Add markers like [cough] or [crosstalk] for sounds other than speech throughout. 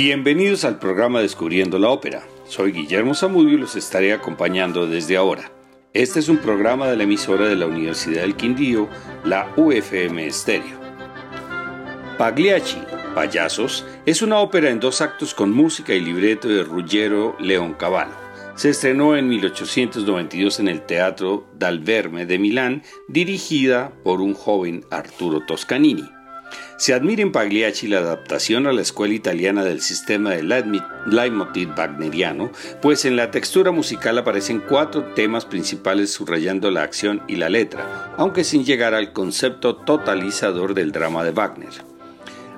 Bienvenidos al programa Descubriendo la Ópera. Soy Guillermo Zamudio y los estaré acompañando desde ahora. Este es un programa de la emisora de la Universidad del Quindío, la UFM Estéreo. Pagliacci, Payasos, es una ópera en dos actos con música y libreto de Ruggiero Leoncavallo. Se estrenó en 1892 en el Teatro Dal Verme de Milán, dirigida por un joven Arturo Toscanini. Se admira en Pagliacci la adaptación a la escuela italiana del sistema de leitmotiv wagneriano, pues en la textura musical aparecen cuatro temas principales subrayando la acción y la letra, aunque sin llegar al concepto totalizador del drama de Wagner.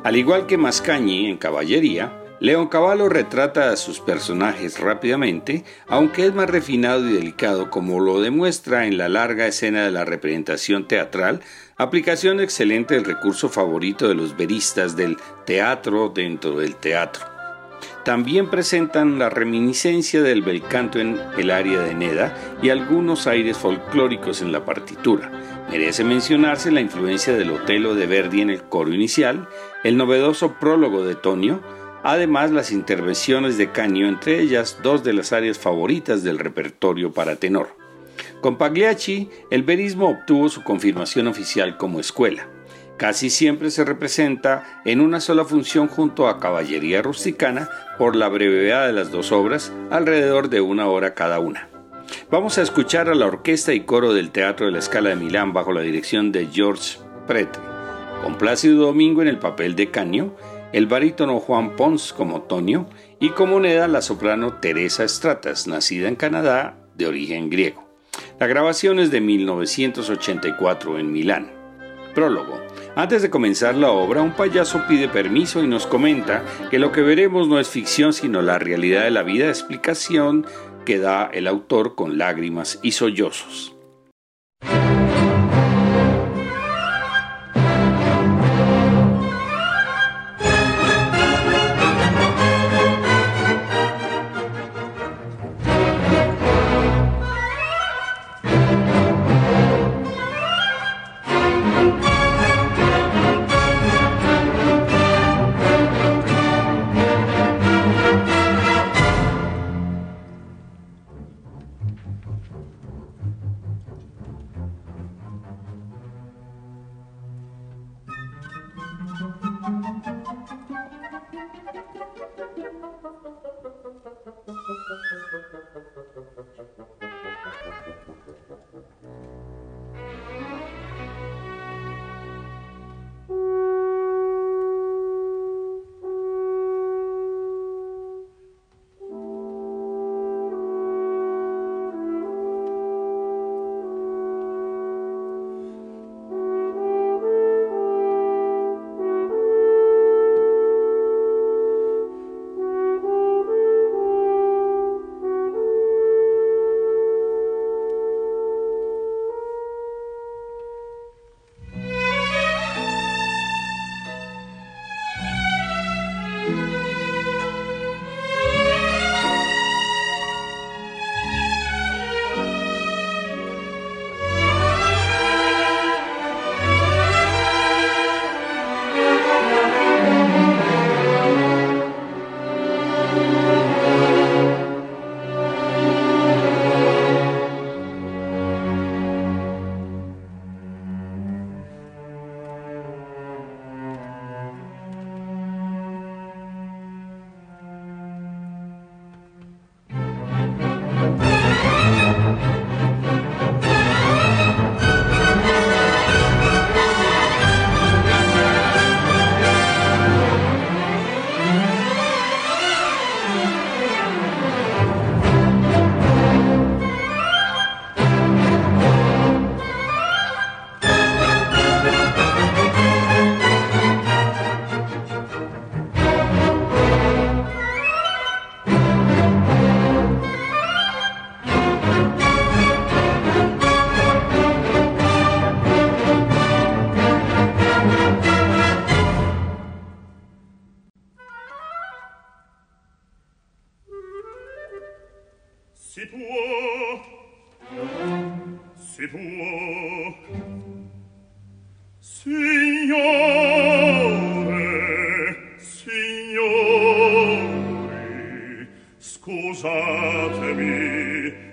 Al igual que Mascagni en Caballería, León Cavallo retrata a sus personajes rápidamente, aunque es más refinado y delicado como lo demuestra en la larga escena de la representación teatral, aplicación excelente del recurso favorito de los veristas del teatro dentro del teatro. También presentan la reminiscencia del bel canto en el área de Neda y algunos aires folclóricos en la partitura. Merece mencionarse la influencia del Otelo de Verdi en el coro inicial, el novedoso prólogo de Tonio, Además, las intervenciones de Canio, entre ellas dos de las áreas favoritas del repertorio para tenor. Con Pagliacci, el verismo obtuvo su confirmación oficial como escuela. Casi siempre se representa en una sola función junto a Caballería Rusticana por la brevedad de las dos obras, alrededor de una hora cada una. Vamos a escuchar a la orquesta y coro del Teatro de la Escala de Milán bajo la dirección de George Pretre, con Plácido Domingo en el papel de Canio el barítono Juan Pons como Tonio y como Neda la soprano Teresa Stratas, nacida en Canadá de origen griego. La grabación es de 1984 en Milán. Prólogo. Antes de comenzar la obra, un payaso pide permiso y nos comenta que lo que veremos no es ficción sino la realidad de la vida, explicación que da el autor con lágrimas y sollozos.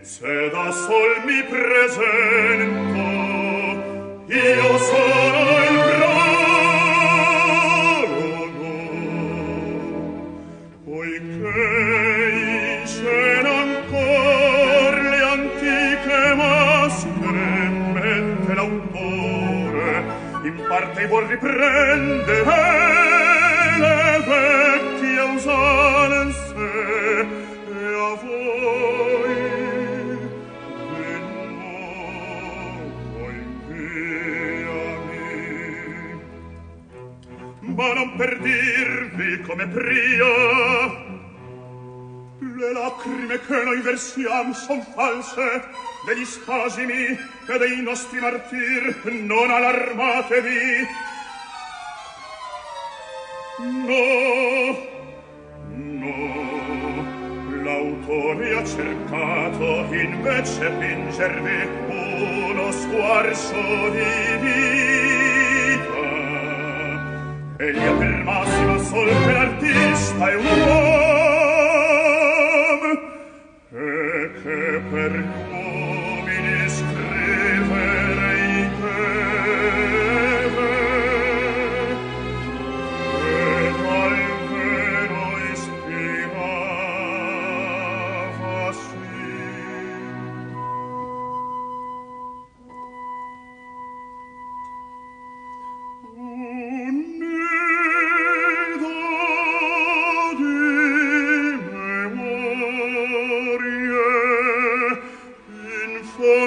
se da sol mi presento io sono il bravo poiché in scena ancor le antiche maschere mette l'autore in parte vuol riprendere le vecchie usate. Versiam son false degli spasimi e dei nostri martir non allarmatevi. No no l'autore ha cercato invece fingervi uno squarcio di vita e gli apre il massimo sol per artista è un uomo e che per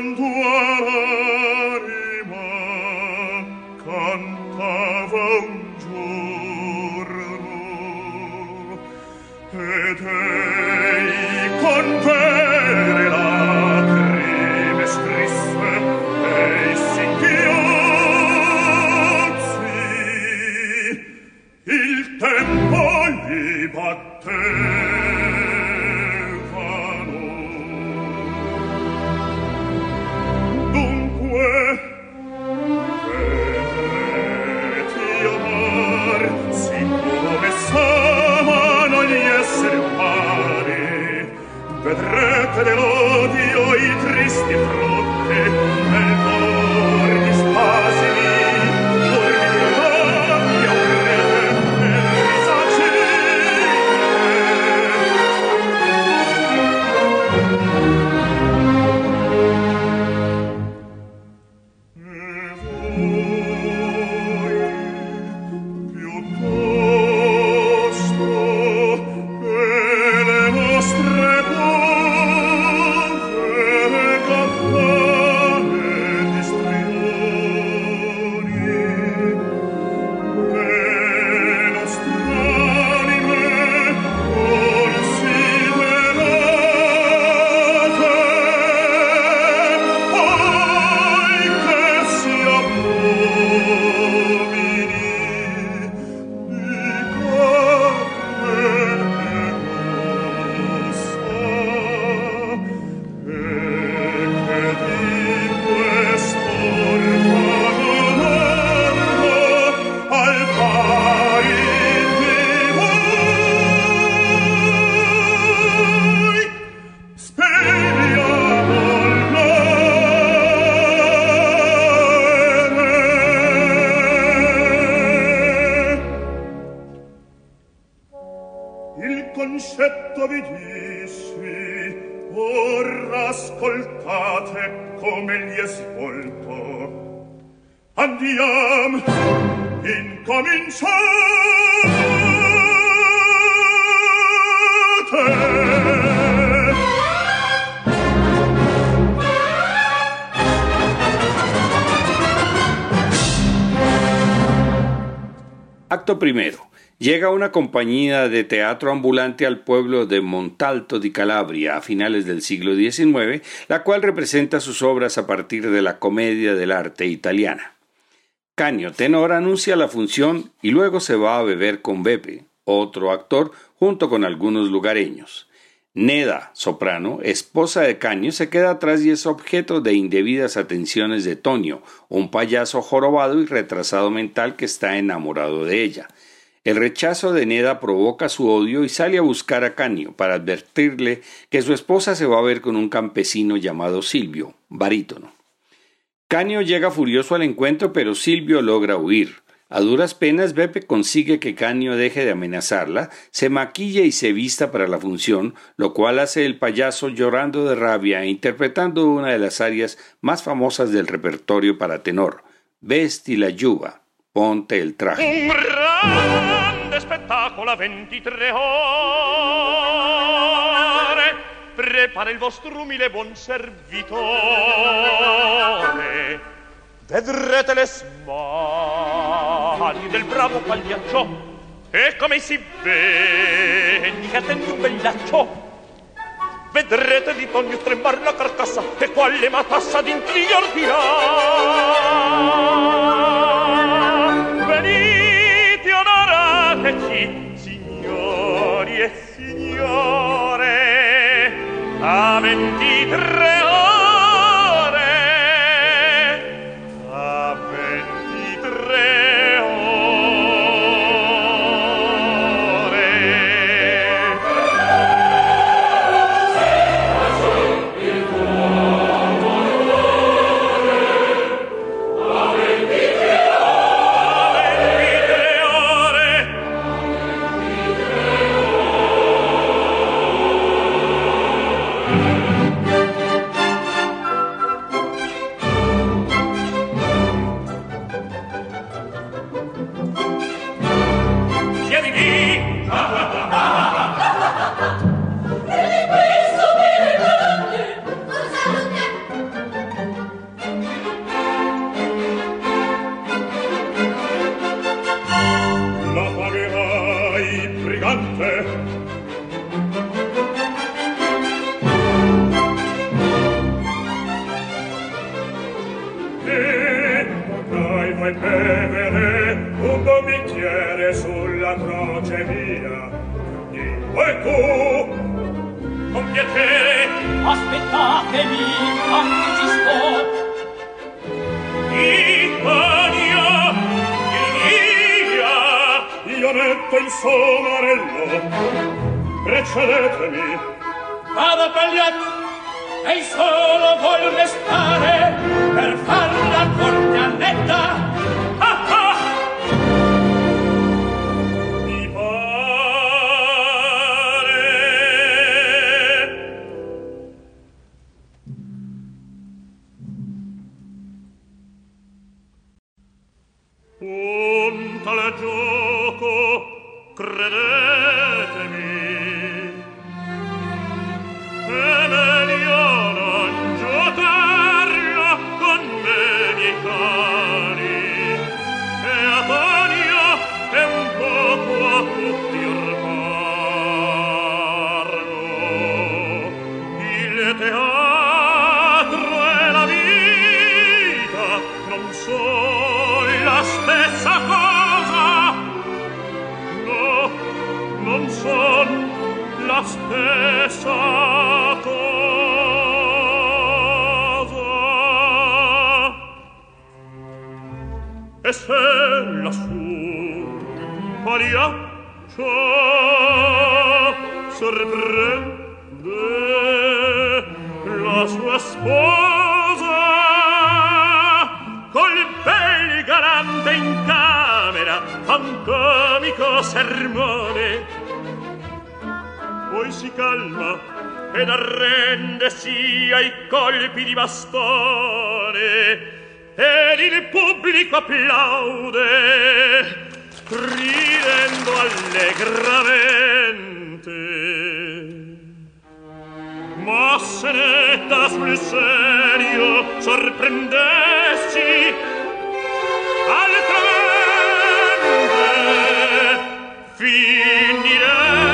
con tuo primero. Llega una compañía de teatro ambulante al pueblo de Montalto di Calabria a finales del siglo XIX, la cual representa sus obras a partir de la comedia del arte italiana. Canio Tenor anuncia la función y luego se va a beber con Beppe, otro actor, junto con algunos lugareños. Neda, soprano, esposa de Caño, se queda atrás y es objeto de indebidas atenciones de Tonio, un payaso jorobado y retrasado mental que está enamorado de ella. El rechazo de Neda provoca su odio y sale a buscar a Canio para advertirle que su esposa se va a ver con un campesino llamado Silvio, barítono. Canio llega furioso al encuentro, pero Silvio logra huir. A duras penas, Beppe consigue que Canio deje de amenazarla, se maquilla y se vista para la función, lo cual hace el payaso llorando de rabia e interpretando una de las arias más famosas del repertorio para tenor, Vesti la Yuba, ponte el traje. Un grande spettacolo a 23 ore prepara il vostro umile buon servitore. Vedrete le smanie del bravo pagliaccio e come si vendica tendo un bellaccio. Vedrete di Tonio tremar la carcassa e quale matassa d'intriga ordina. Venite, onorateci, signori e signore, a ventitre brillante e potrai mai bevere un buon bicchiere sulla croce mia. E tu con piacere aspettatemi anche somarello precedetemi vado a pagliaccio e solo voglio restare per farlo pagliaccio sorprende la sua sposa col bel galante in camera fa un comico sermone. Poi si calma ed arrendesi ai colpi di bastone ed il pubblico applaude ridendo allegramente. Ma se ne sul serio sorprendessi altramente finirei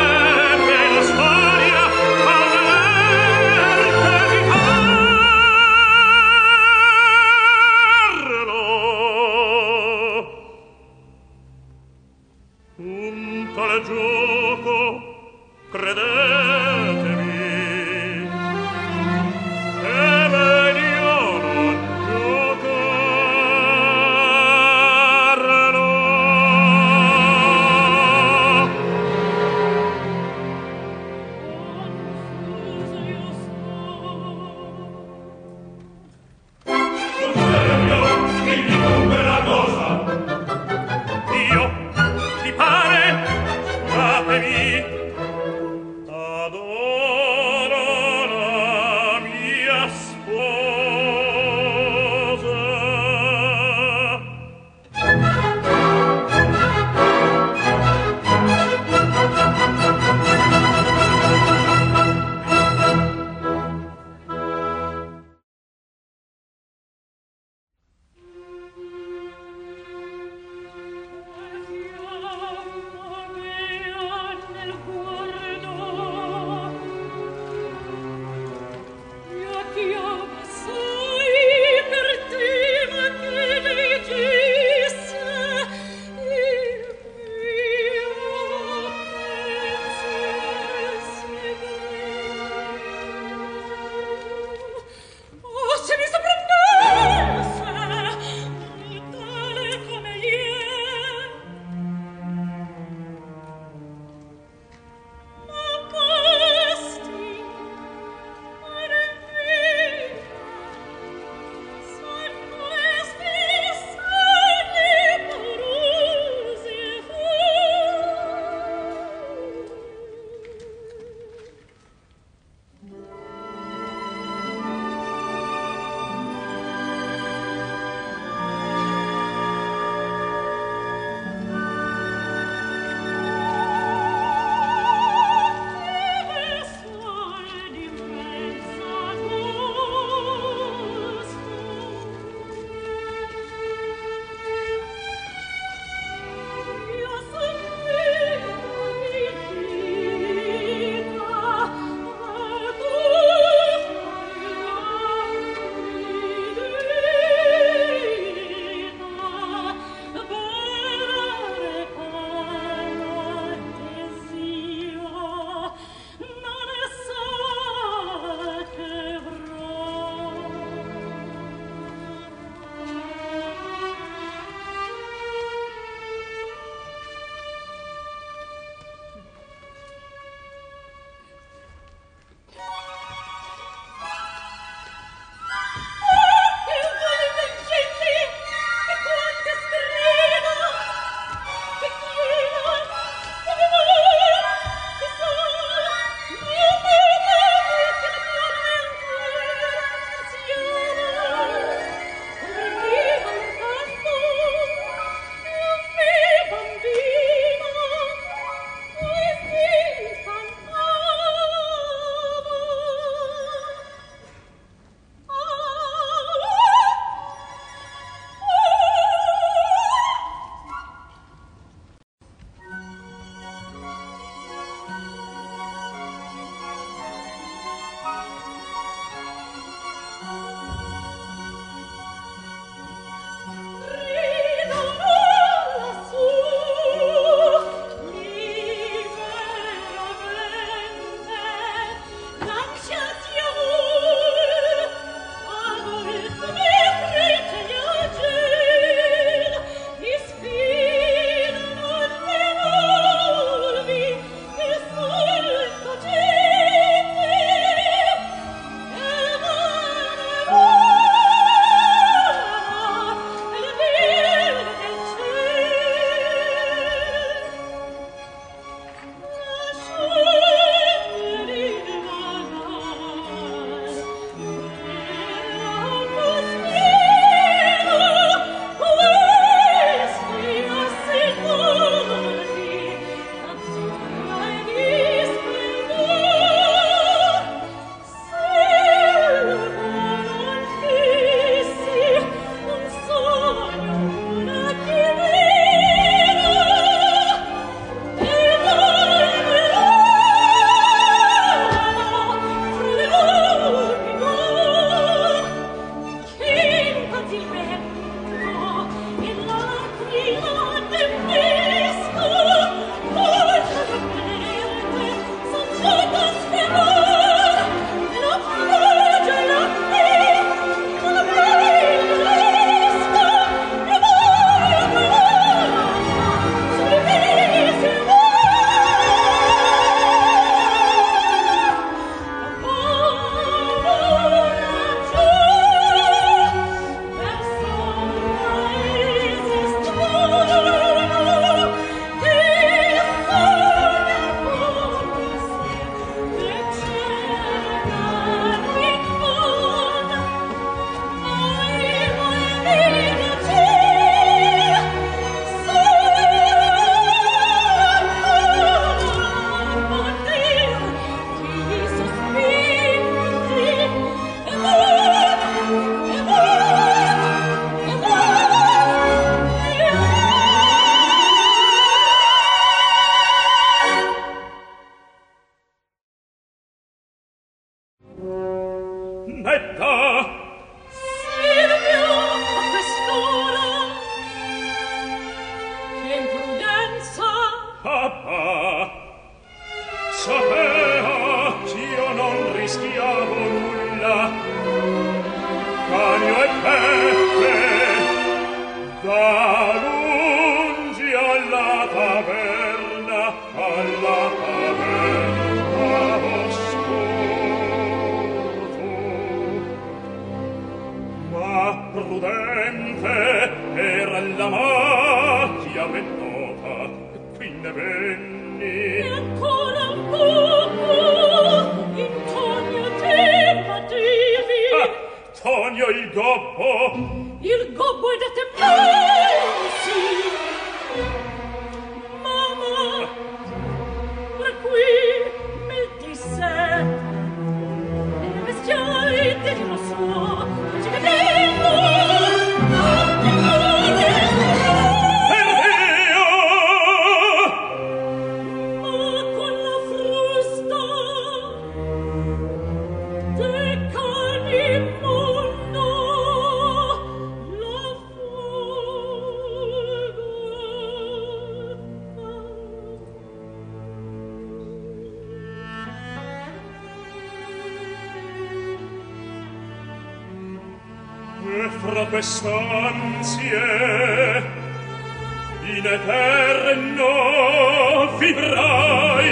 e frappe stanzie in eterno vibrai.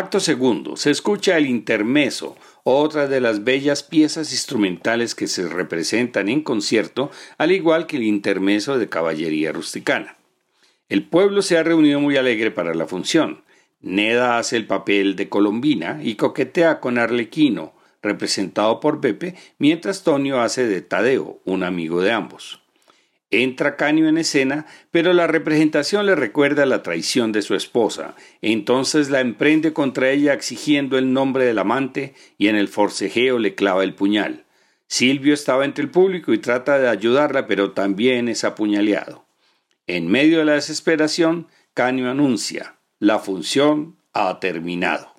Acto segundo. Se escucha el intermeso, otra de las bellas piezas instrumentales que se representan en concierto, al igual que el intermeso de caballería rusticana. El pueblo se ha reunido muy alegre para la función. Neda hace el papel de Colombina y coquetea con Arlequino, representado por Pepe, mientras Tonio hace de Tadeo, un amigo de ambos. Entra Canio en escena, pero la representación le recuerda la traición de su esposa. Entonces la emprende contra ella exigiendo el nombre del amante y en el forcejeo le clava el puñal. Silvio estaba entre el público y trata de ayudarla, pero también es apuñaleado. En medio de la desesperación, Canio anuncia, la función ha terminado.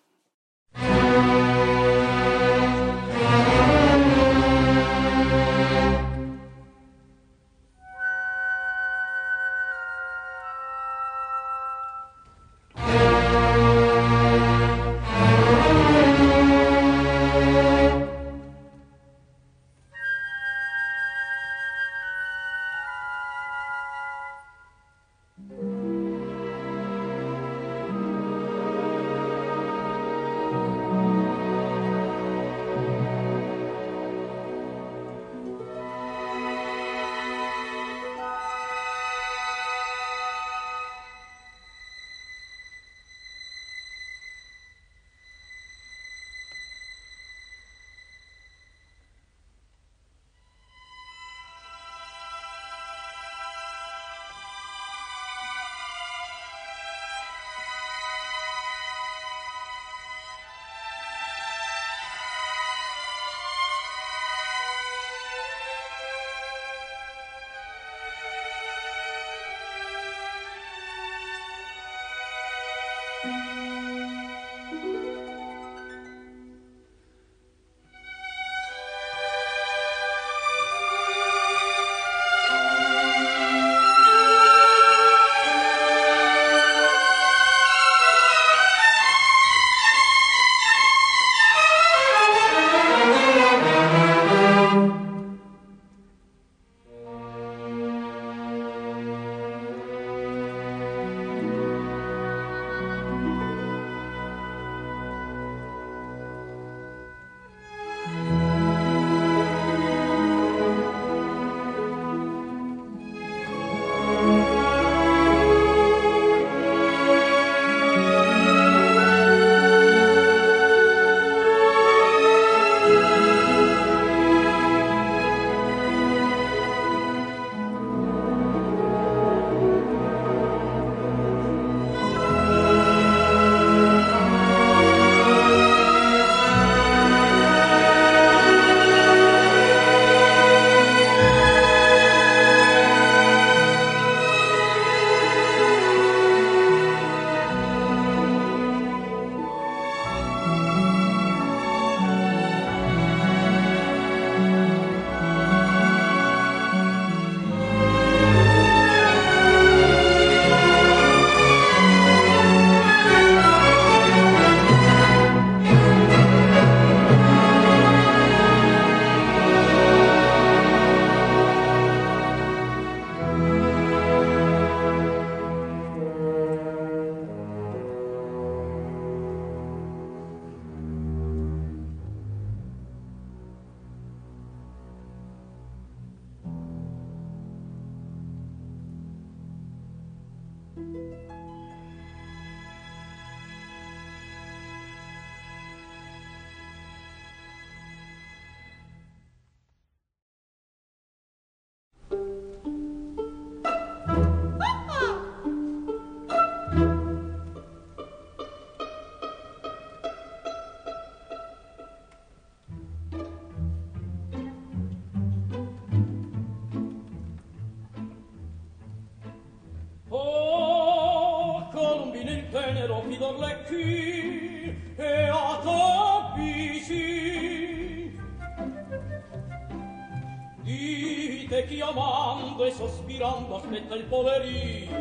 e sospirando aspetta il poverino.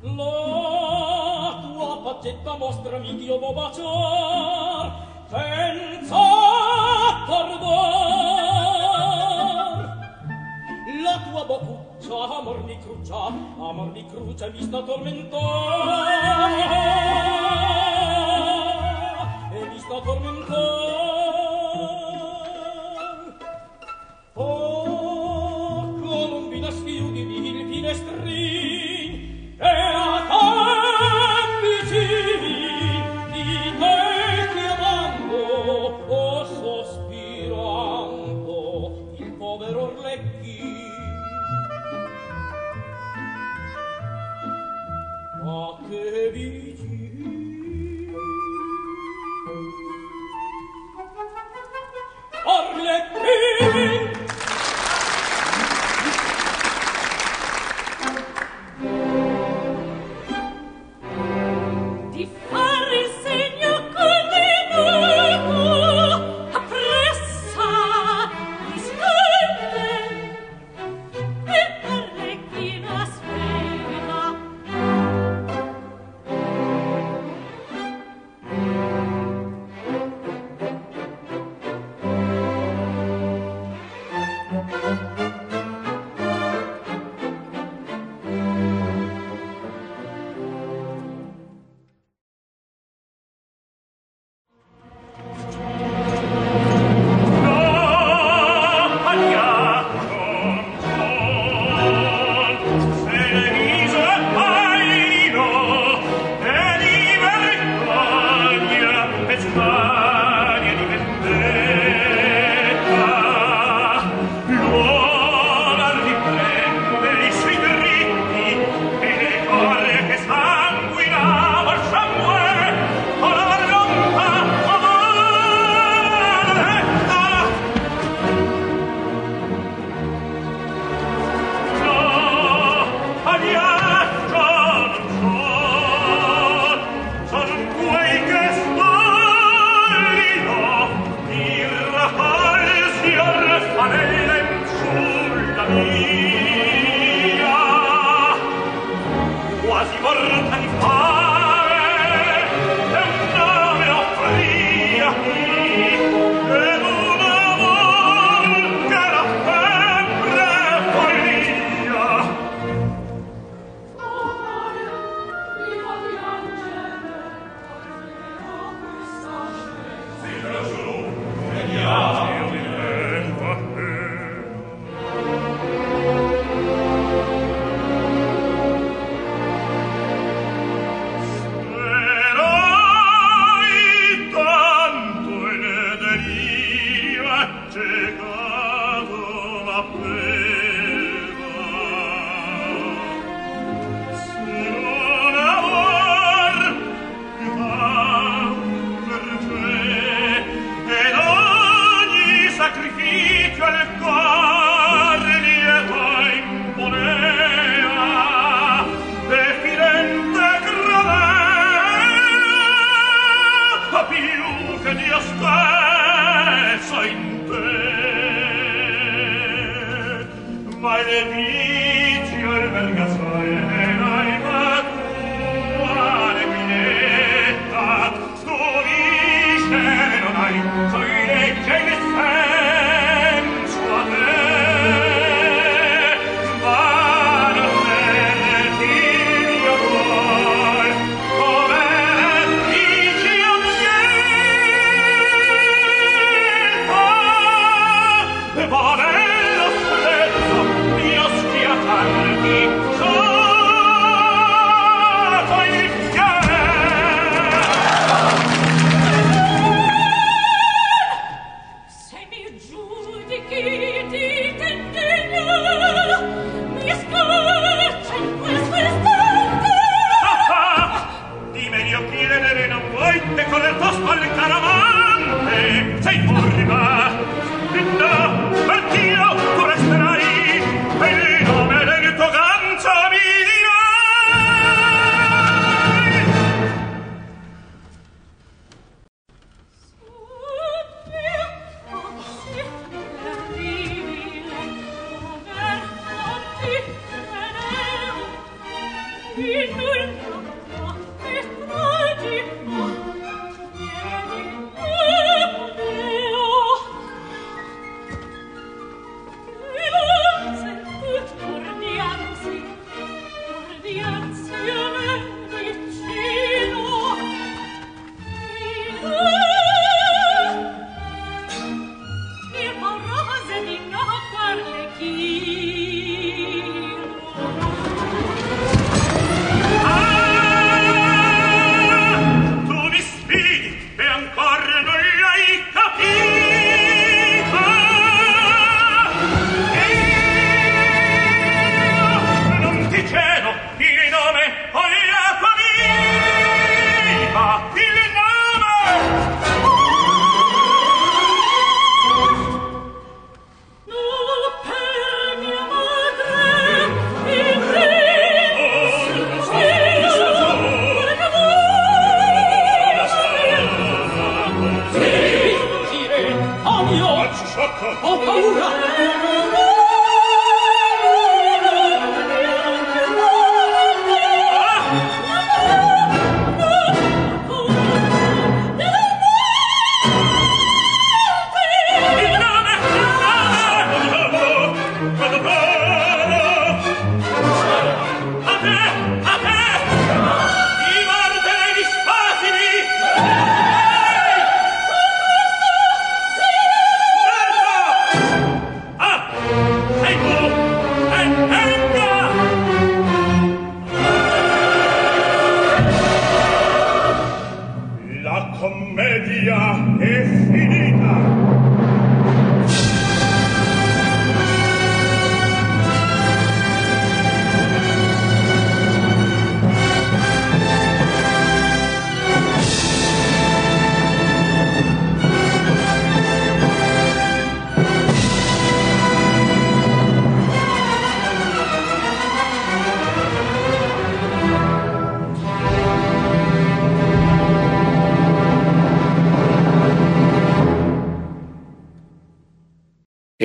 La tua faccetta mostrami che io vo' baciar senza tardar. La tua bocca amor mi crucia, amor mi cruccia, mi sta tormentando.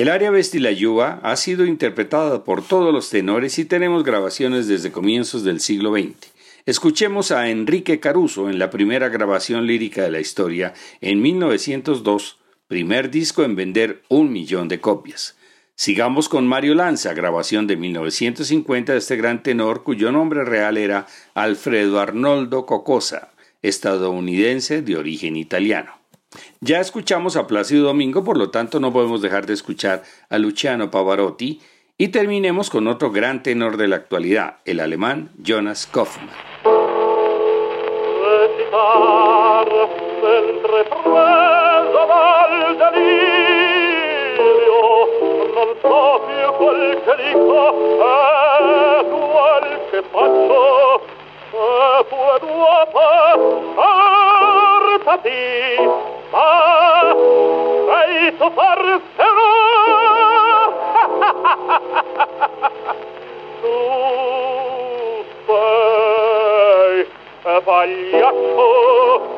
El área Vestilayúa ha sido interpretada por todos los tenores y tenemos grabaciones desde comienzos del siglo XX. Escuchemos a Enrique Caruso en la primera grabación lírica de la historia en 1902, primer disco en vender un millón de copias. Sigamos con Mario Lanza, grabación de 1950 de este gran tenor cuyo nombre real era Alfredo Arnoldo Cocosa, estadounidense de origen italiano. Ya escuchamos a Plácido Domingo, por lo tanto no podemos dejar de escuchar a Luciano Pavarotti y terminemos con otro gran tenor de la actualidad, el alemán Jonas Kaufmann. ma sei tu farterò [laughs] tu sei e pagliaccio.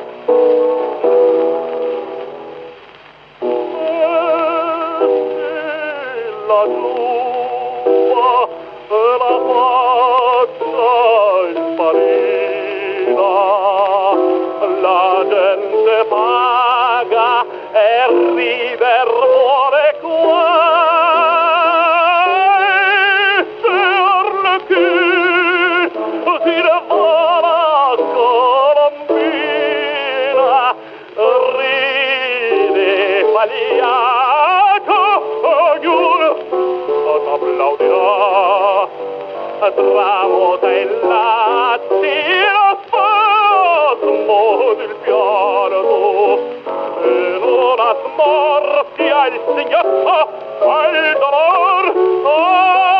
al signor al dolor. Oh,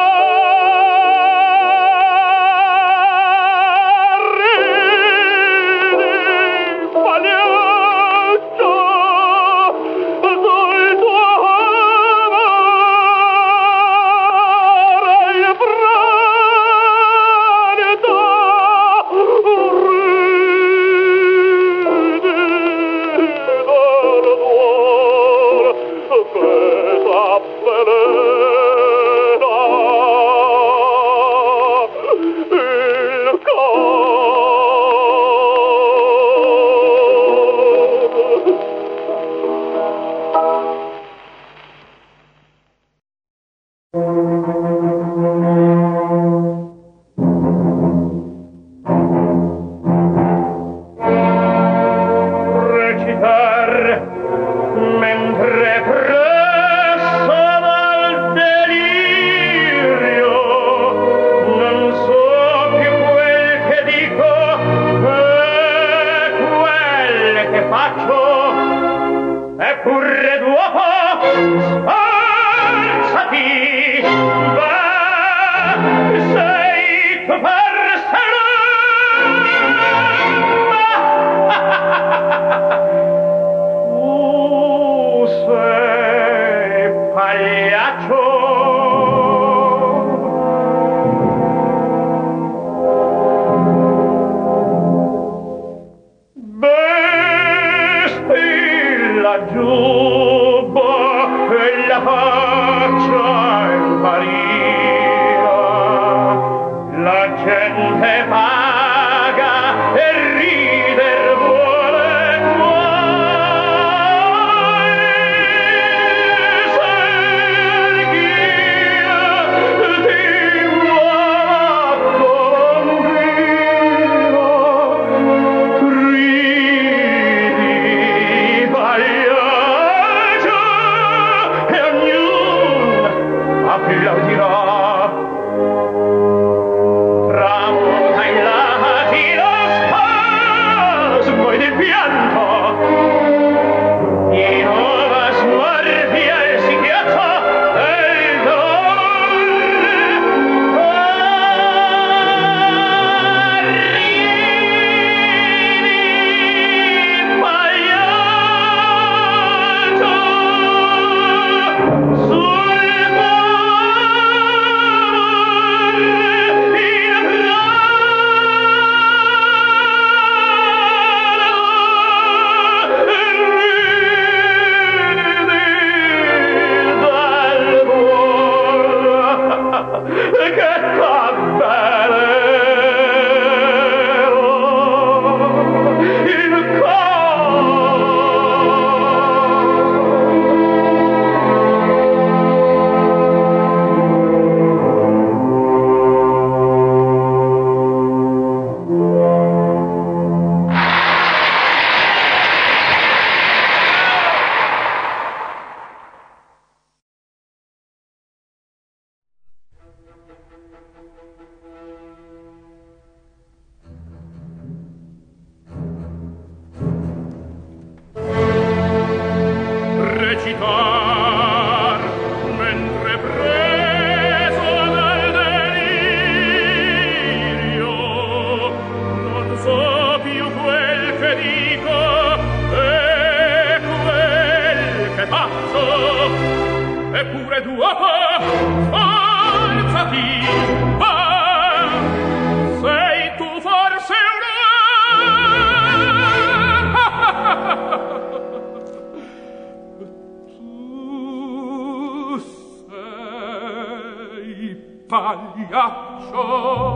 braccio eppure dopo forzati va. Sei tu forse una? [laughs] Tu sei pagliaccio.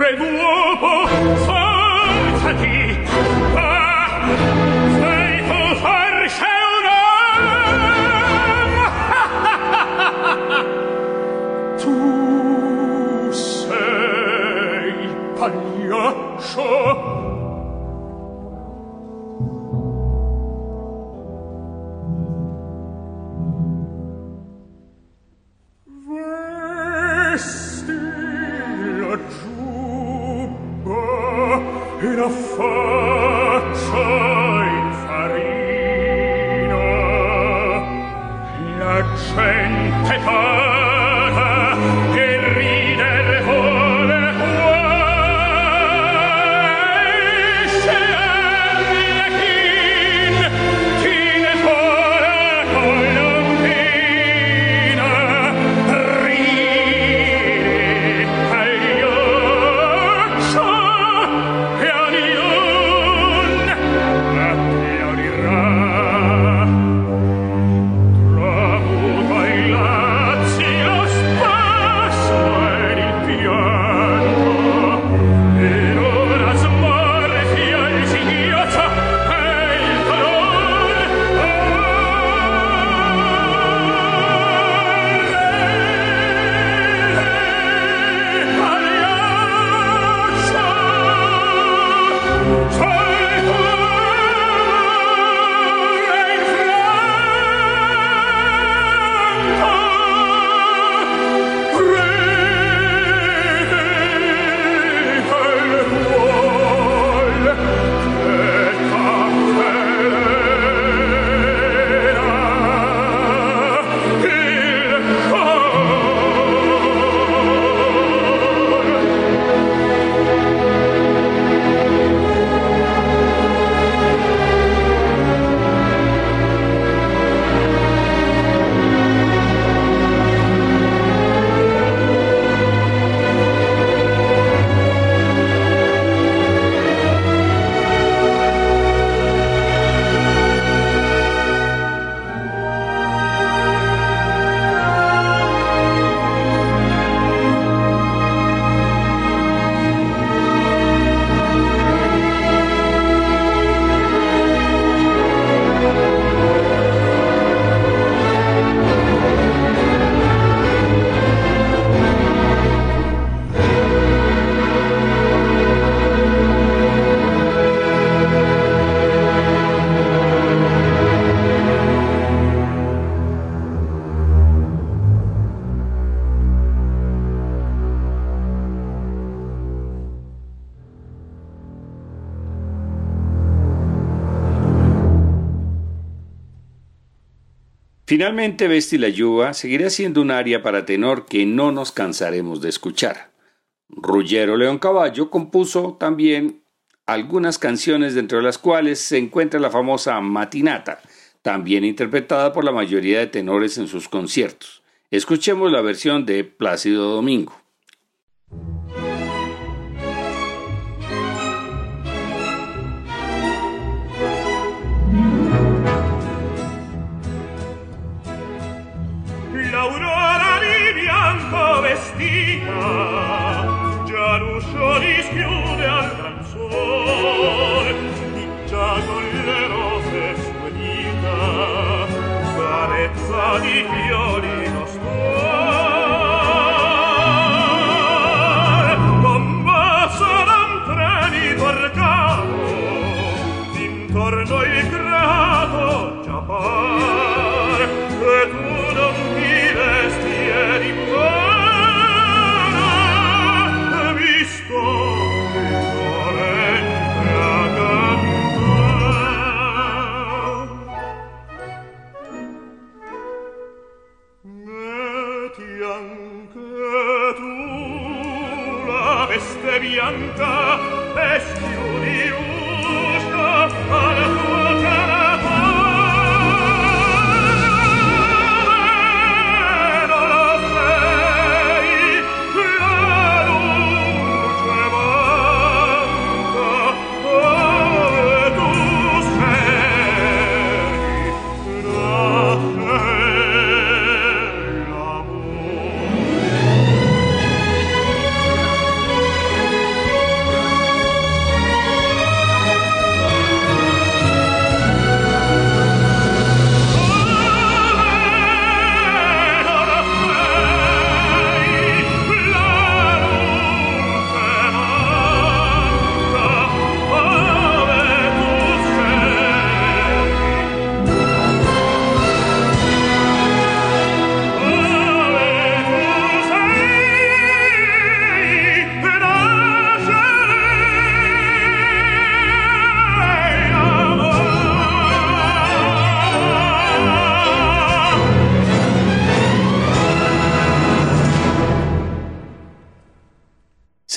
re d'uopo forzati va ah, sei tu farce un om [laughs] tu sei pagliaccio. Finalmente, Vesti la Yuba seguirá siendo un aria para tenor que no nos cansaremos de escuchar. Ruggero León Caballo compuso también algunas canciones dentro de las cuales se encuentra la famosa Matinata, también interpretada por la mayoría de tenores en sus conciertos. Escuchemos la versión de Plácido Domingo.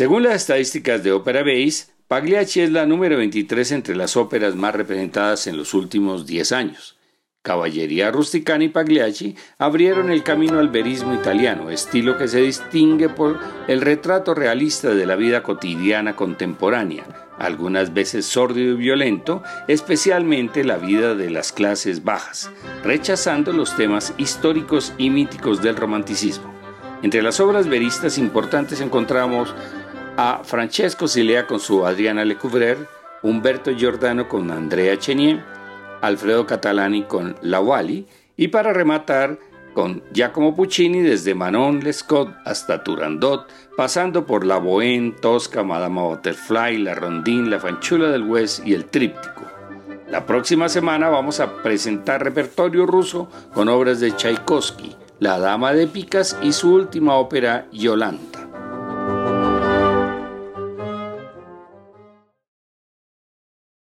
Según las estadísticas de Opera Base, Pagliacci es la número 23 entre las óperas más representadas en los últimos 10 años. Caballería Rusticana y Pagliacci abrieron el camino al verismo italiano, estilo que se distingue por el retrato realista de la vida cotidiana contemporánea, algunas veces sórdido y violento, especialmente la vida de las clases bajas, rechazando los temas históricos y míticos del romanticismo. Entre las obras veristas importantes encontramos a Francesco Silea con su Adriana Lecouvreur, Humberto Giordano con Andrea Chenier, Alfredo Catalani con La Wally y para rematar con Giacomo Puccini desde Manon Lescaut hasta Turandot, pasando por La Bohème, Tosca, Madame Butterfly, La Rondine, La Fanchula del West y El Tríptico. La próxima semana vamos a presentar repertorio ruso con obras de Tchaikovsky, La Dama de Picas y su última ópera Yolanda.